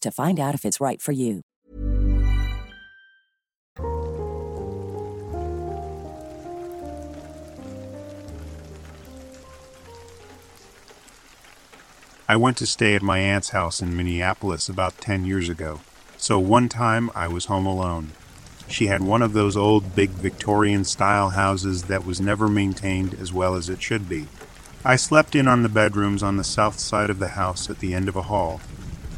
to find out if it's right for you. I went to stay at my aunt's house in Minneapolis about 10 years ago, so one time I was home alone. She had one of those old big Victorian style houses that was never maintained as well as it should be. I slept in on the bedrooms on the south side of the house at the end of a hall.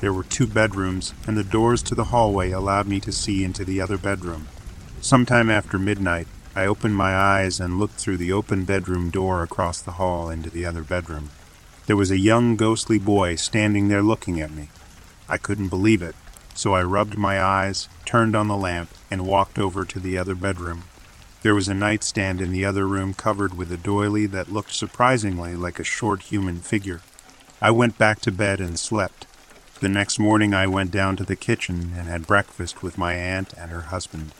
There were two bedrooms, and the doors to the hallway allowed me to see into the other bedroom. Sometime after midnight, I opened my eyes and looked through the open bedroom door across the hall into the other bedroom. There was a young ghostly boy standing there looking at me. I couldn't believe it, so I rubbed my eyes, turned on the lamp, and walked over to the other bedroom. There was a nightstand in the other room covered with a doily that looked surprisingly like a short human figure. I went back to bed and slept. The next morning I went down to the kitchen and had breakfast with my aunt and her husband.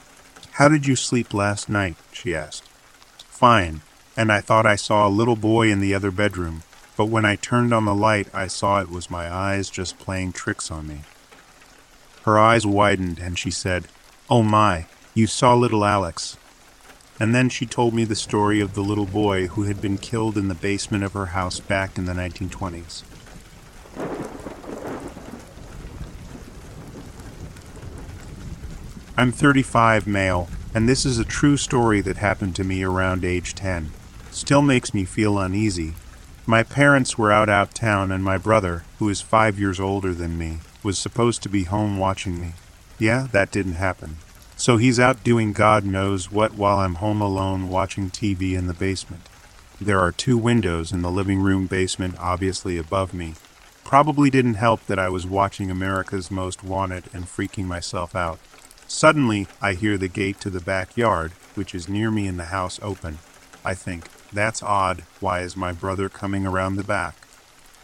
How did you sleep last night? she asked. Fine, and I thought I saw a little boy in the other bedroom, but when I turned on the light I saw it was my eyes just playing tricks on me. Her eyes widened and she said, Oh my, you saw little Alex. And then she told me the story of the little boy who had been killed in the basement of her house back in the 1920s. I'm 35 male, and this is a true story that happened to me around age 10. Still makes me feel uneasy. My parents were out out town, and my brother, who is five years older than me, was supposed to be home watching me. Yeah, that didn't happen. So he's out doing God knows what while I'm home alone watching TV in the basement. There are two windows in the living room basement, obviously above me. Probably didn't help that I was watching America's Most Wanted and freaking myself out. Suddenly, I hear the gate to the backyard, which is near me in the house, open. I think, That's odd. Why is my brother coming around the back?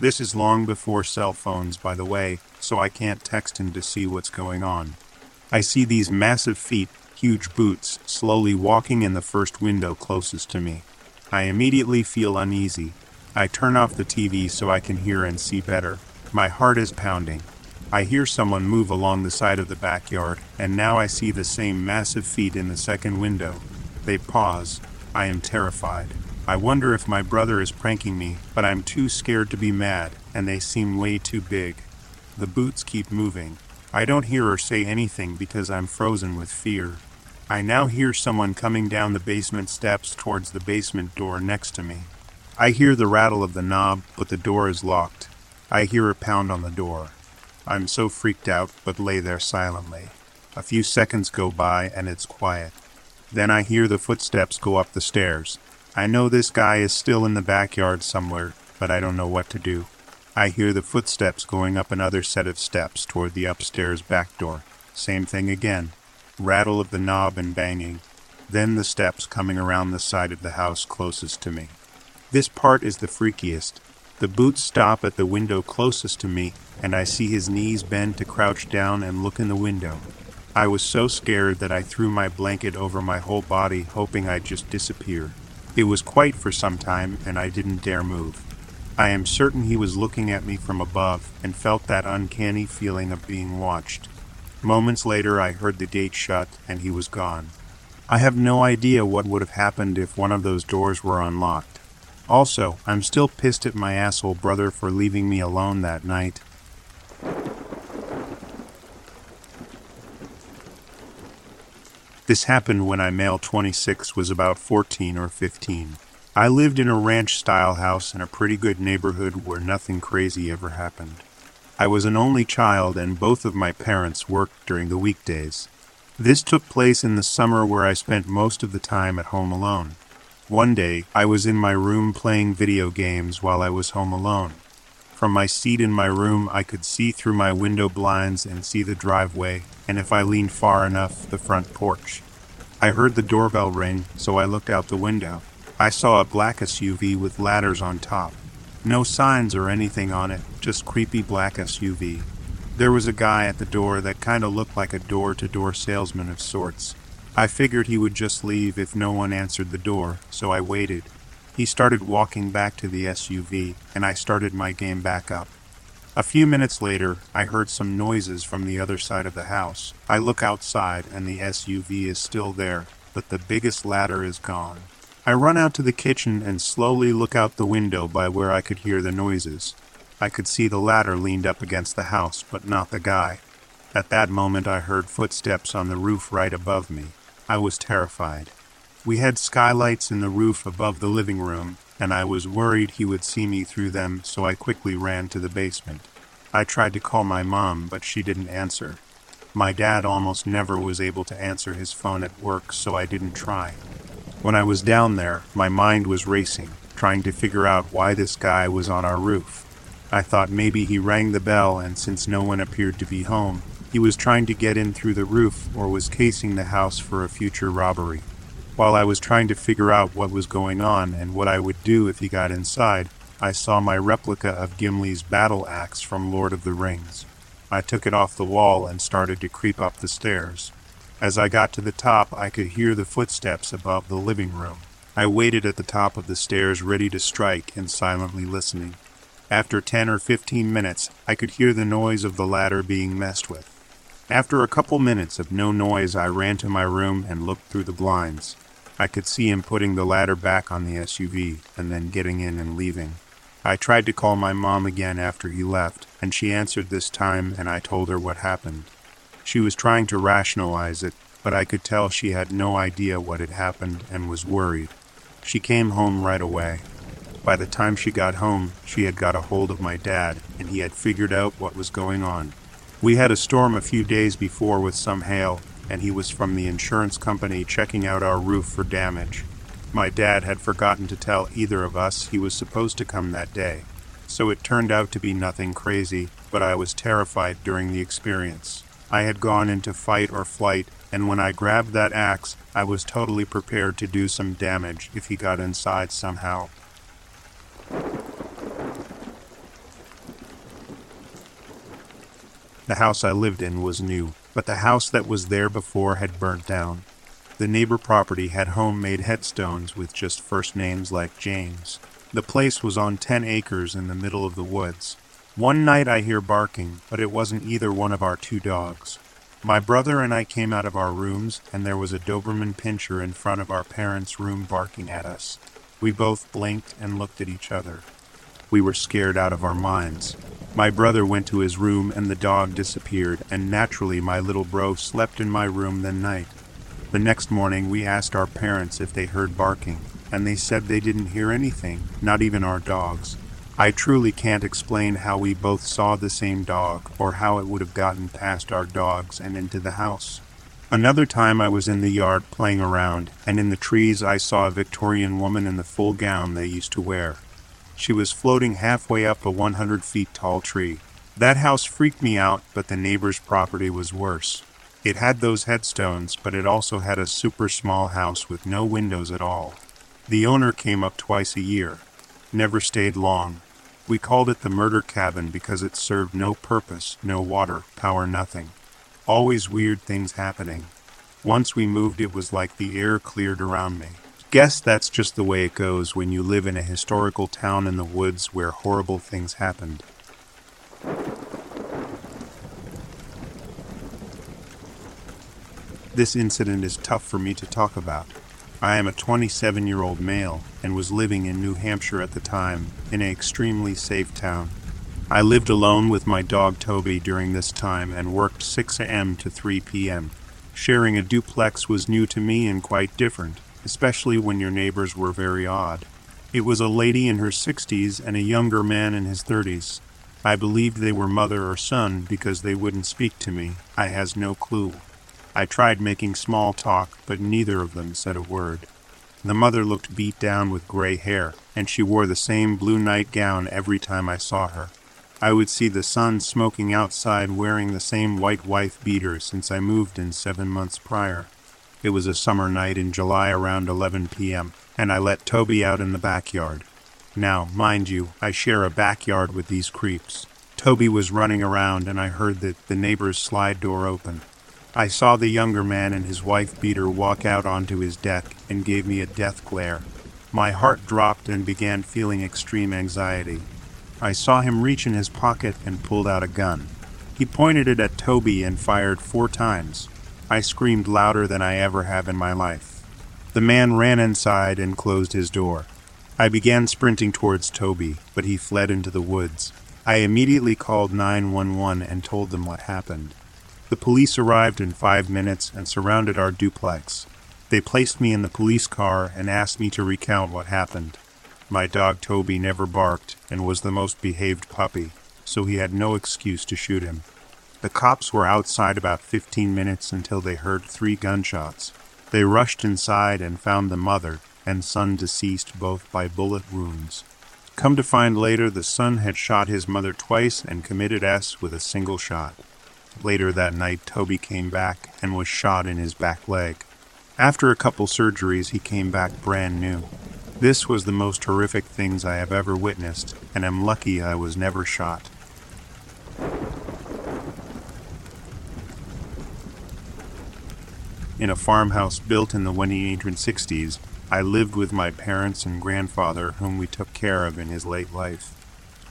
This is long before cell phones, by the way, so I can't text him to see what's going on. I see these massive feet, huge boots, slowly walking in the first window closest to me. I immediately feel uneasy. I turn off the TV so I can hear and see better. My heart is pounding. I hear someone move along the side of the backyard, and now I see the same massive feet in the second window. They pause. I am terrified. I wonder if my brother is pranking me, but I'm too scared to be mad, and they seem way too big. The boots keep moving. I don't hear or say anything because I'm frozen with fear. I now hear someone coming down the basement steps towards the basement door next to me. I hear the rattle of the knob, but the door is locked. I hear a pound on the door. I'm so freaked out, but lay there silently. A few seconds go by and it's quiet. Then I hear the footsteps go up the stairs. I know this guy is still in the backyard somewhere, but I don't know what to do. I hear the footsteps going up another set of steps toward the upstairs back door. Same thing again. Rattle of the knob and banging. Then the steps coming around the side of the house closest to me. This part is the freakiest. The boots stop at the window closest to me, and I see his knees bend to crouch down and look in the window. I was so scared that I threw my blanket over my whole body, hoping I'd just disappear. It was quiet for some time, and I didn't dare move. I am certain he was looking at me from above and felt that uncanny feeling of being watched. Moments later, I heard the gate shut and he was gone. I have no idea what would have happened if one of those doors were unlocked. Also, I'm still pissed at my asshole brother for leaving me alone that night. This happened when I male 26 was about 14 or 15. I lived in a ranch style house in a pretty good neighborhood where nothing crazy ever happened. I was an only child, and both of my parents worked during the weekdays. This took place in the summer where I spent most of the time at home alone. One day, I was in my room playing video games while I was home alone. From my seat in my room, I could see through my window blinds and see the driveway, and if I leaned far enough, the front porch. I heard the doorbell ring, so I looked out the window. I saw a black SUV with ladders on top. No signs or anything on it, just creepy black SUV. There was a guy at the door that kind of looked like a door to door salesman of sorts. I figured he would just leave if no one answered the door, so I waited. He started walking back to the SUV, and I started my game back up. A few minutes later, I heard some noises from the other side of the house. I look outside, and the SUV is still there, but the biggest ladder is gone. I run out to the kitchen and slowly look out the window by where I could hear the noises. I could see the ladder leaned up against the house, but not the guy. At that moment, I heard footsteps on the roof right above me. I was terrified. We had skylights in the roof above the living room, and I was worried he would see me through them, so I quickly ran to the basement. I tried to call my mom, but she didn't answer. My dad almost never was able to answer his phone at work, so I didn't try. When I was down there, my mind was racing, trying to figure out why this guy was on our roof. I thought maybe he rang the bell, and since no one appeared to be home, he was trying to get in through the roof or was casing the house for a future robbery. While I was trying to figure out what was going on and what I would do if he got inside, I saw my replica of Gimli's battle axe from Lord of the Rings. I took it off the wall and started to creep up the stairs. As I got to the top, I could hear the footsteps above the living room. I waited at the top of the stairs, ready to strike and silently listening. After 10 or 15 minutes, I could hear the noise of the ladder being messed with. After a couple minutes of no noise, I ran to my room and looked through the blinds. I could see him putting the ladder back on the SUV and then getting in and leaving. I tried to call my mom again after he left, and she answered this time, and I told her what happened. She was trying to rationalize it, but I could tell she had no idea what had happened and was worried. She came home right away. By the time she got home, she had got a hold of my dad, and he had figured out what was going on. We had a storm a few days before with some hail, and he was from the insurance company checking out our roof for damage. My dad had forgotten to tell either of us he was supposed to come that day, so it turned out to be nothing crazy, but I was terrified during the experience. I had gone into fight or flight and when I grabbed that axe, I was totally prepared to do some damage if he got inside somehow. The house I lived in was new, but the house that was there before had burnt down. The neighbor property had homemade headstones with just first names like James. The place was on 10 acres in the middle of the woods. One night I hear barking, but it wasn't either one of our two dogs. My brother and I came out of our rooms, and there was a Doberman pinscher in front of our parents' room barking at us. We both blinked and looked at each other. We were scared out of our minds. My brother went to his room and the dog disappeared, and naturally my little bro slept in my room that night. The next morning we asked our parents if they heard barking, and they said they didn't hear anything, not even our dogs. I truly can't explain how we both saw the same dog, or how it would have gotten past our dogs and into the house. Another time I was in the yard playing around, and in the trees I saw a Victorian woman in the full gown they used to wear. She was floating halfway up a 100 feet tall tree. That house freaked me out, but the neighbor's property was worse. It had those headstones, but it also had a super small house with no windows at all. The owner came up twice a year. Never stayed long. We called it the murder cabin because it served no purpose, no water, power, nothing. Always weird things happening. Once we moved, it was like the air cleared around me. Guess that's just the way it goes when you live in a historical town in the woods where horrible things happened. This incident is tough for me to talk about. I am a 27 year old male and was living in New Hampshire at the time, in an extremely safe town. I lived alone with my dog Toby during this time and worked 6 a.m. to 3 p.m. Sharing a duplex was new to me and quite different especially when your neighbors were very odd. It was a lady in her 60s and a younger man in his 30s. I believed they were mother or son because they wouldn't speak to me. I has no clue. I tried making small talk, but neither of them said a word. The mother looked beat down with gray hair, and she wore the same blue nightgown every time I saw her. I would see the son smoking outside wearing the same white wife beater since I moved in seven months prior. It was a summer night in July around 11 p.m., and I let Toby out in the backyard. Now, mind you, I share a backyard with these creeps. Toby was running around, and I heard that the neighbor's slide door open. I saw the younger man and his wife beater walk out onto his deck and gave me a death glare. My heart dropped and began feeling extreme anxiety. I saw him reach in his pocket and pulled out a gun. He pointed it at Toby and fired four times. I screamed louder than I ever have in my life. The man ran inside and closed his door. I began sprinting towards Toby, but he fled into the woods. I immediately called 911 and told them what happened. The police arrived in five minutes and surrounded our duplex. They placed me in the police car and asked me to recount what happened. My dog Toby never barked and was the most behaved puppy, so he had no excuse to shoot him. The cops were outside about 15 minutes until they heard three gunshots. They rushed inside and found the mother and son deceased both by bullet wounds. Come to find later, the son had shot his mother twice and committed S with a single shot. Later that night, Toby came back and was shot in his back leg. After a couple surgeries, he came back brand new. This was the most horrific things I have ever witnessed, and am lucky I was never shot. In a farmhouse built in the 1860s, I lived with my parents and grandfather, whom we took care of in his late life.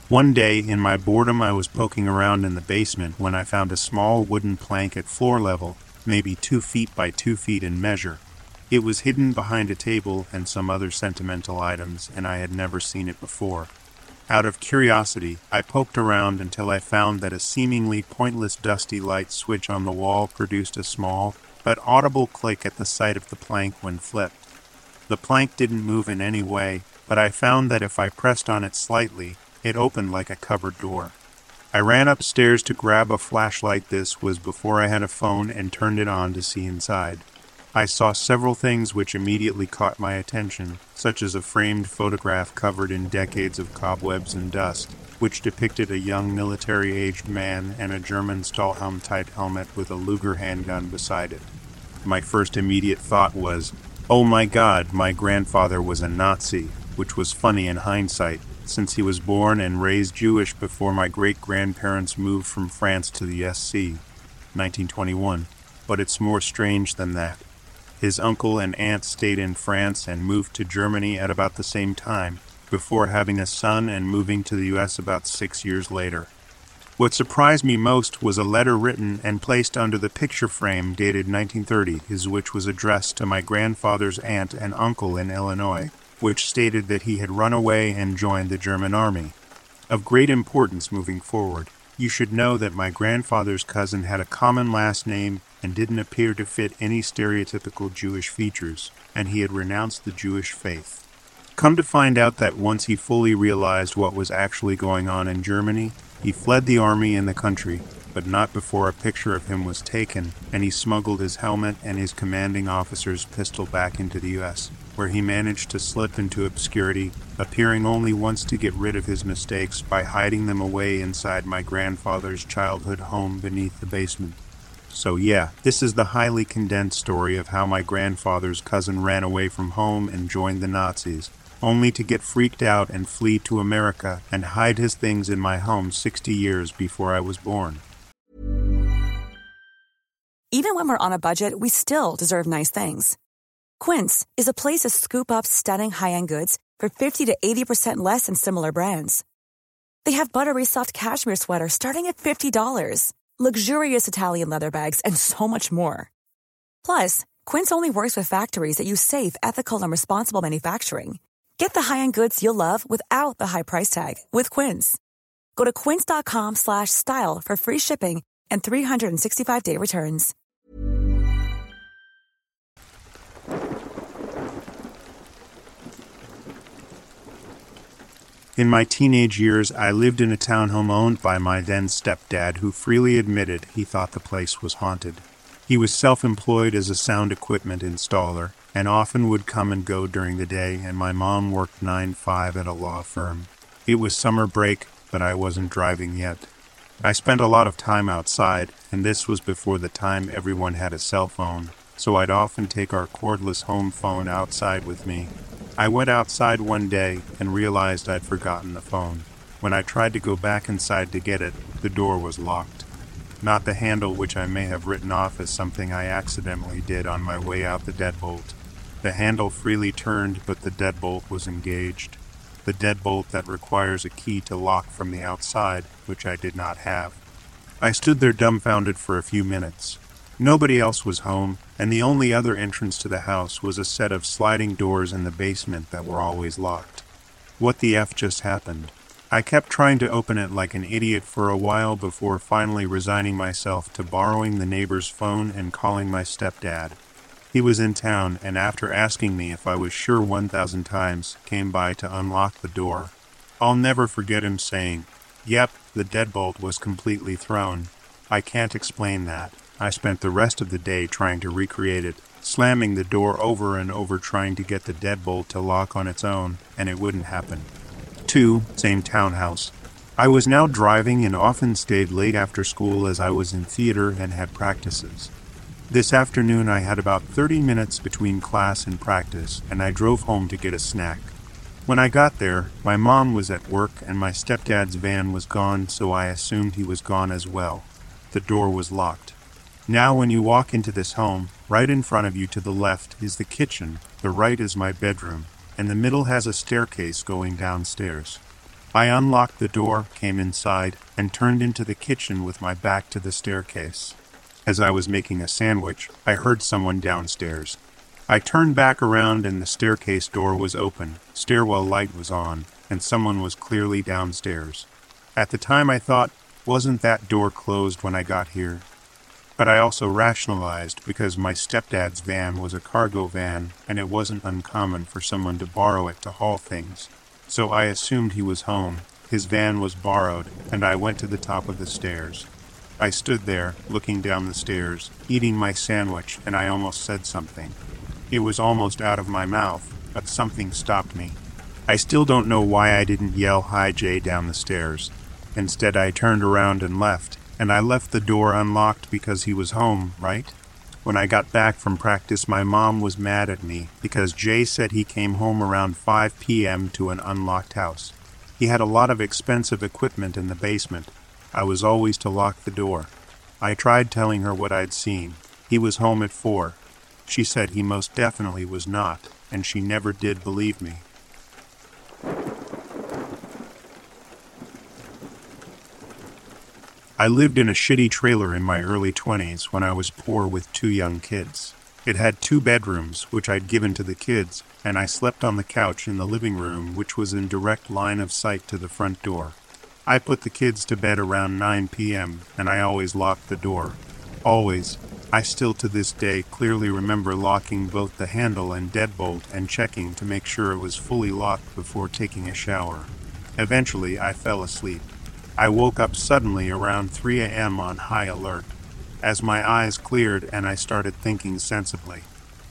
One day, in my boredom, I was poking around in the basement when I found a small wooden plank at floor level, maybe two feet by two feet in measure. It was hidden behind a table and some other sentimental items, and I had never seen it before. Out of curiosity, I poked around until I found that a seemingly pointless dusty light switch on the wall produced a small, but audible click at the sight of the plank when flipped. The plank didn't move in any way, but I found that if I pressed on it slightly, it opened like a cupboard door. I ran upstairs to grab a flashlight. This was before I had a phone and turned it on to see inside. I saw several things which immediately caught my attention, such as a framed photograph covered in decades of cobwebs and dust, which depicted a young military aged man and a German Stahlhelm type helmet with a Luger handgun beside it. my first immediate thought was, oh my god, my grandfather was a Nazi, which was funny in hindsight, since he was born and raised Jewish before my great grandparents moved from France to the SC, 1921. But it's more strange than that. His uncle and aunt stayed in France and moved to Germany at about the same time, before having a son and moving to the US about six years later. What surprised me most was a letter written and placed under the picture frame dated 1930, his which was addressed to my grandfather's aunt and uncle in Illinois, which stated that he had run away and joined the German army. Of great importance moving forward, you should know that my grandfather's cousin had a common last name and didn't appear to fit any stereotypical Jewish features, and he had renounced the Jewish faith. Come to find out that once he fully realized what was actually going on in Germany, he fled the army and the country, but not before a picture of him was taken, and he smuggled his helmet and his commanding officer's pistol back into the U.S., where he managed to slip into obscurity, appearing only once to get rid of his mistakes by hiding them away inside my grandfather's childhood home beneath the basement. So, yeah, this is the highly condensed story of how my grandfather's cousin ran away from home and joined the Nazis, only to get freaked out and flee to America and hide his things in my home 60 years before I was born. Even when we're on a budget, we still deserve nice things. Quince is a place to scoop up stunning high end goods for 50 to 80% less than similar brands. They have buttery soft cashmere sweaters starting at $50, luxurious Italian leather bags, and so much more. Plus, Quince only works with factories that use safe, ethical, and responsible manufacturing. Get the high-end goods you'll love without the high price tag with Quince. Go to quince.com slash style for free shipping and 365-day returns. In my teenage years, I lived in a townhome owned by my then stepdad, who freely admitted he thought the place was haunted. He was self employed as a sound equipment installer and often would come and go during the day, and my mom worked 9 5 at a law firm. It was summer break, but I wasn't driving yet. I spent a lot of time outside, and this was before the time everyone had a cell phone, so I'd often take our cordless home phone outside with me. I went outside one day and realized I'd forgotten the phone. When I tried to go back inside to get it, the door was locked. Not the handle, which I may have written off as something I accidentally did on my way out the deadbolt. The handle freely turned, but the deadbolt was engaged. The deadbolt that requires a key to lock from the outside, which I did not have. I stood there dumbfounded for a few minutes. Nobody else was home, and the only other entrance to the house was a set of sliding doors in the basement that were always locked. What the F just happened? I kept trying to open it like an idiot for a while before finally resigning myself to borrowing the neighbor's phone and calling my stepdad. He was in town, and after asking me if I was sure 1,000 times, came by to unlock the door. I'll never forget him saying, Yep, the deadbolt was completely thrown. I can't explain that. I spent the rest of the day trying to recreate it, slamming the door over and over trying to get the deadbolt to lock on its own, and it wouldn't happen. 2. Same townhouse. I was now driving and often stayed late after school as I was in theater and had practices. This afternoon I had about 30 minutes between class and practice, and I drove home to get a snack. When I got there, my mom was at work and my stepdad's van was gone, so I assumed he was gone as well. The door was locked. Now, when you walk into this home, right in front of you to the left is the kitchen, the right is my bedroom, and the middle has a staircase going downstairs. I unlocked the door, came inside, and turned into the kitchen with my back to the staircase. As I was making a sandwich, I heard someone downstairs. I turned back around and the staircase door was open, stairwell light was on, and someone was clearly downstairs. At the time I thought, wasn't that door closed when I got here? But I also rationalized because my stepdad's van was a cargo van and it wasn't uncommon for someone to borrow it to haul things. So I assumed he was home. His van was borrowed, and I went to the top of the stairs. I stood there, looking down the stairs, eating my sandwich, and I almost said something. It was almost out of my mouth, but something stopped me. I still don't know why I didn't yell Hi Jay down the stairs. Instead, I turned around and left, and I left the door unlocked because he was home, right? When I got back from practice, my mom was mad at me because Jay said he came home around 5 p.m. to an unlocked house. He had a lot of expensive equipment in the basement. I was always to lock the door. I tried telling her what I'd seen. He was home at 4. She said he most definitely was not, and she never did believe me. I lived in a shitty trailer in my early 20s when I was poor with two young kids. It had two bedrooms, which I'd given to the kids, and I slept on the couch in the living room, which was in direct line of sight to the front door. I put the kids to bed around 9 p.m., and I always locked the door. Always. I still to this day clearly remember locking both the handle and deadbolt and checking to make sure it was fully locked before taking a shower. Eventually, I fell asleep. I woke up suddenly around 3 a.m. on high alert. As my eyes cleared and I started thinking sensibly,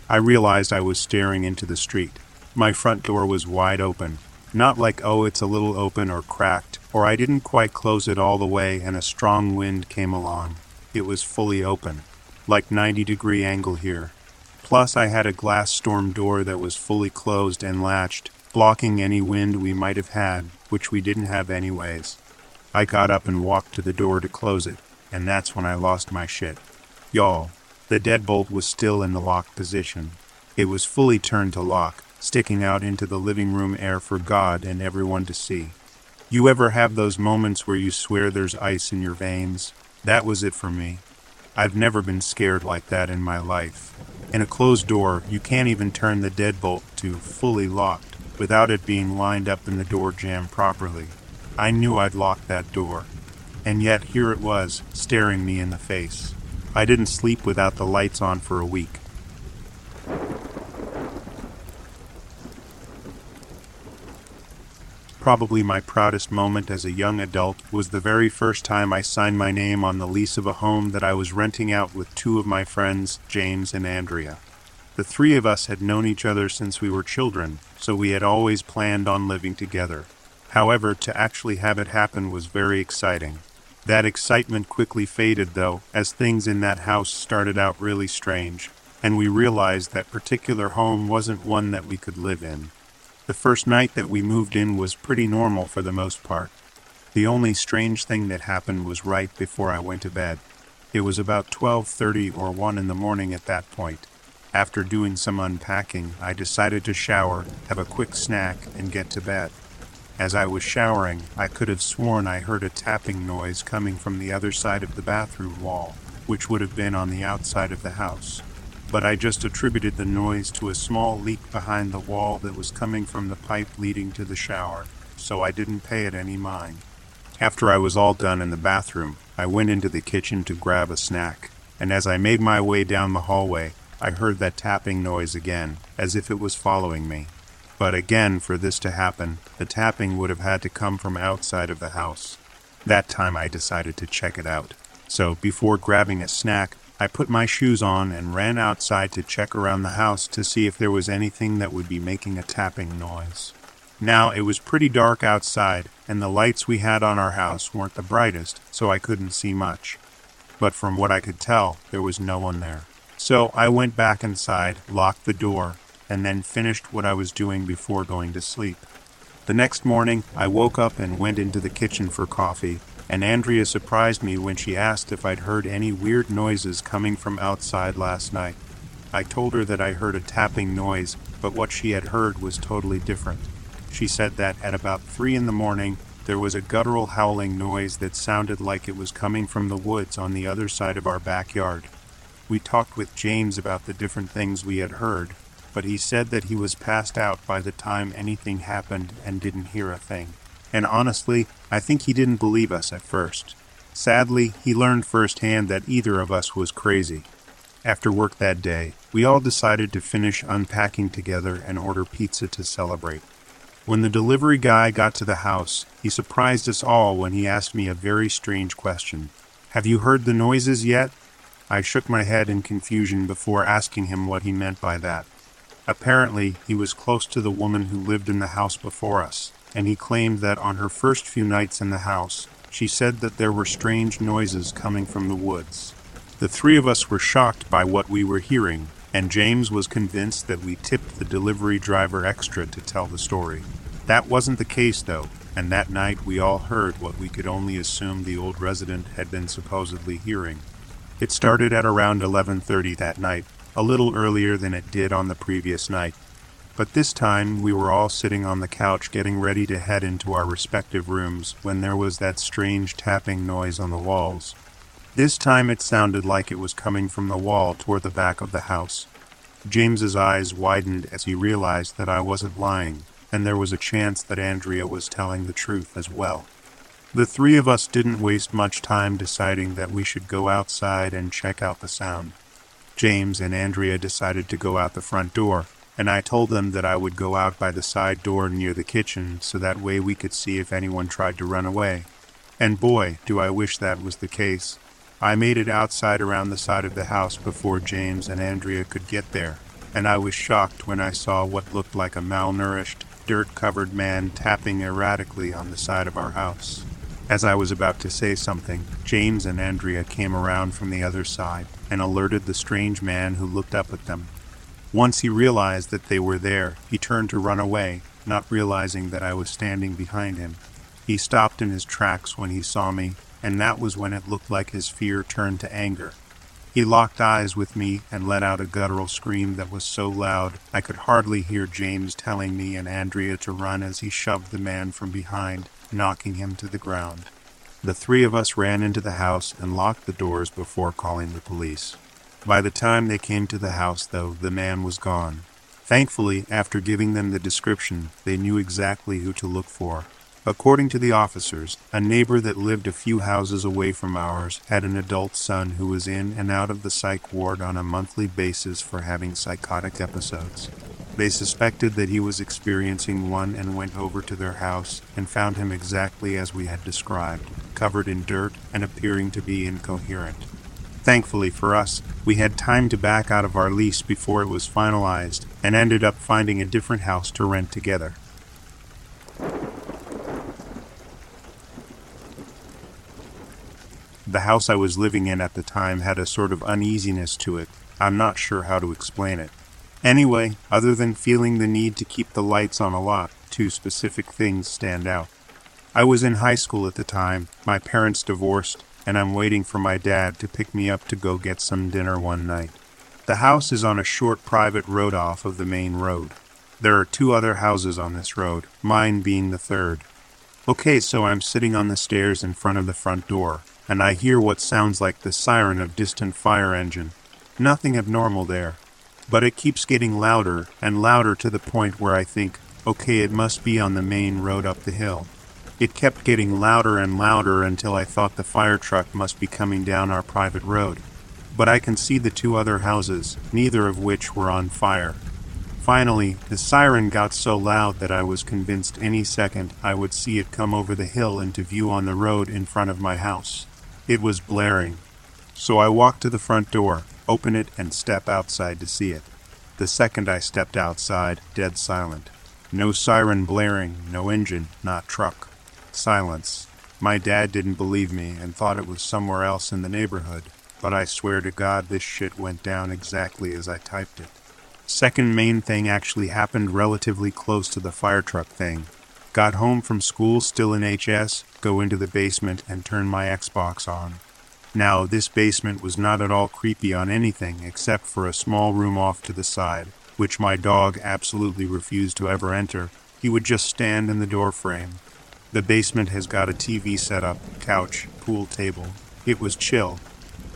I realized I was staring into the street. My front door was wide open. Not like, oh, it's a little open or cracked, or I didn't quite close it all the way and a strong wind came along. It was fully open, like 90 degree angle here. Plus, I had a glass storm door that was fully closed and latched, blocking any wind we might have had, which we didn't have anyways. I got up and walked to the door to close it, and that's when I lost my shit. Y'all, the deadbolt was still in the lock position. It was fully turned to lock, sticking out into the living room air for God and everyone to see. You ever have those moments where you swear there's ice in your veins? That was it for me. I've never been scared like that in my life. In a closed door, you can't even turn the deadbolt to fully locked without it being lined up in the door jamb properly. I knew I'd locked that door. And yet here it was, staring me in the face. I didn't sleep without the lights on for a week. Probably my proudest moment as a young adult was the very first time I signed my name on the lease of a home that I was renting out with two of my friends, James and Andrea. The three of us had known each other since we were children, so we had always planned on living together. However, to actually have it happen was very exciting. That excitement quickly faded, though, as things in that house started out really strange, and we realized that particular home wasn't one that we could live in. The first night that we moved in was pretty normal for the most part. The only strange thing that happened was right before I went to bed. It was about 12:30 or 1 in the morning at that point. After doing some unpacking, I decided to shower, have a quick snack, and get to bed. As I was showering, I could have sworn I heard a tapping noise coming from the other side of the bathroom wall, which would have been on the outside of the house. But I just attributed the noise to a small leak behind the wall that was coming from the pipe leading to the shower, so I didn't pay it any mind. After I was all done in the bathroom, I went into the kitchen to grab a snack, and as I made my way down the hallway, I heard that tapping noise again, as if it was following me. But again, for this to happen, the tapping would have had to come from outside of the house. That time I decided to check it out. So, before grabbing a snack, I put my shoes on and ran outside to check around the house to see if there was anything that would be making a tapping noise. Now, it was pretty dark outside, and the lights we had on our house weren't the brightest, so I couldn't see much. But from what I could tell, there was no one there. So I went back inside, locked the door, and then finished what I was doing before going to sleep. The next morning, I woke up and went into the kitchen for coffee, and Andrea surprised me when she asked if I'd heard any weird noises coming from outside last night. I told her that I heard a tapping noise, but what she had heard was totally different. She said that at about three in the morning, there was a guttural howling noise that sounded like it was coming from the woods on the other side of our backyard. We talked with James about the different things we had heard, but he said that he was passed out by the time anything happened and didn't hear a thing. And honestly, I think he didn't believe us at first. Sadly, he learned firsthand that either of us was crazy. After work that day, we all decided to finish unpacking together and order pizza to celebrate. When the delivery guy got to the house, he surprised us all when he asked me a very strange question. Have you heard the noises yet? I shook my head in confusion before asking him what he meant by that. Apparently, he was close to the woman who lived in the house before us, and he claimed that on her first few nights in the house, she said that there were strange noises coming from the woods. The three of us were shocked by what we were hearing, and James was convinced that we tipped the delivery driver extra to tell the story. That wasn't the case, though, and that night we all heard what we could only assume the old resident had been supposedly hearing. It started at around 11:30 that night, a little earlier than it did on the previous night. But this time we were all sitting on the couch getting ready to head into our respective rooms when there was that strange tapping noise on the walls. This time it sounded like it was coming from the wall toward the back of the house. James's eyes widened as he realized that I wasn't lying, and there was a chance that Andrea was telling the truth as well. The three of us didn't waste much time deciding that we should go outside and check out the sound. James and Andrea decided to go out the front door, and I told them that I would go out by the side door near the kitchen so that way we could see if anyone tried to run away. And boy, do I wish that was the case. I made it outside around the side of the house before James and Andrea could get there, and I was shocked when I saw what looked like a malnourished, dirt covered man tapping erratically on the side of our house. As I was about to say something, James and Andrea came around from the other side and alerted the strange man who looked up at them. Once he realized that they were there, he turned to run away, not realizing that I was standing behind him. He stopped in his tracks when he saw me, and that was when it looked like his fear turned to anger. He locked eyes with me and let out a guttural scream that was so loud I could hardly hear James telling me and Andrea to run as he shoved the man from behind, knocking him to the ground. The three of us ran into the house and locked the doors before calling the police. By the time they came to the house, though, the man was gone. Thankfully, after giving them the description, they knew exactly who to look for. According to the officers, a neighbor that lived a few houses away from ours had an adult son who was in and out of the psych ward on a monthly basis for having psychotic episodes. They suspected that he was experiencing one and went over to their house and found him exactly as we had described, covered in dirt and appearing to be incoherent. Thankfully for us, we had time to back out of our lease before it was finalized and ended up finding a different house to rent together. The house I was living in at the time had a sort of uneasiness to it. I'm not sure how to explain it. Anyway, other than feeling the need to keep the lights on a lot, two specific things stand out. I was in high school at the time, my parents divorced, and I'm waiting for my dad to pick me up to go get some dinner one night. The house is on a short private road off of the main road. There are two other houses on this road, mine being the third. Okay, so I'm sitting on the stairs in front of the front door, and I hear what sounds like the siren of distant fire engine. Nothing abnormal there. But it keeps getting louder and louder to the point where I think, okay, it must be on the main road up the hill. It kept getting louder and louder until I thought the fire truck must be coming down our private road. But I can see the two other houses, neither of which were on fire. Finally, the siren got so loud that I was convinced any second I would see it come over the hill into view on the road in front of my house. It was blaring. So I walked to the front door, open it, and step outside to see it. The second I stepped outside, dead silent. No siren blaring, no engine, not truck. Silence. My dad didn't believe me and thought it was somewhere else in the neighborhood, but I swear to God this shit went down exactly as I typed it. Second main thing actually happened relatively close to the fire truck thing. Got home from school still in HS, go into the basement and turn my Xbox on. Now, this basement was not at all creepy on anything except for a small room off to the side, which my dog absolutely refused to ever enter. He would just stand in the doorframe. The basement has got a TV set up, couch, pool table. It was chill.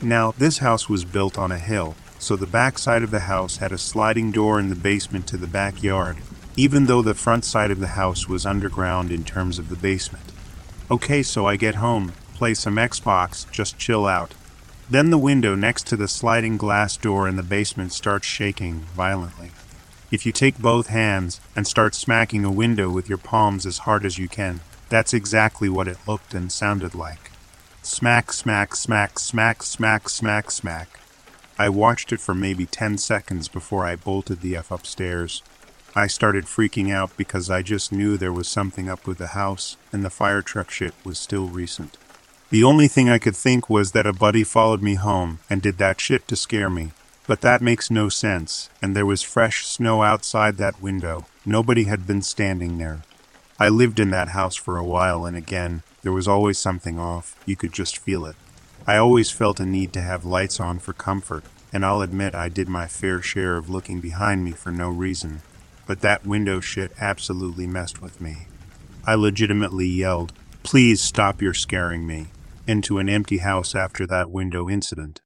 Now, this house was built on a hill, so the back side of the house had a sliding door in the basement to the backyard, even though the front side of the house was underground in terms of the basement. Okay, so I get home, play some Xbox, just chill out. Then the window next to the sliding glass door in the basement starts shaking violently. If you take both hands and start smacking a window with your palms as hard as you can, that's exactly what it looked and sounded like. Smack, smack, smack, smack, smack, smack, smack. I watched it for maybe 10 seconds before I bolted the F upstairs. I started freaking out because I just knew there was something up with the house, and the fire truck shit was still recent. The only thing I could think was that a buddy followed me home and did that shit to scare me. But that makes no sense, and there was fresh snow outside that window. Nobody had been standing there. I lived in that house for a while, and again, there was always something off. You could just feel it. I always felt a need to have lights on for comfort, and I'll admit I did my fair share of looking behind me for no reason. But that window shit absolutely messed with me. I legitimately yelled, Please stop your scaring me, into an empty house after that window incident.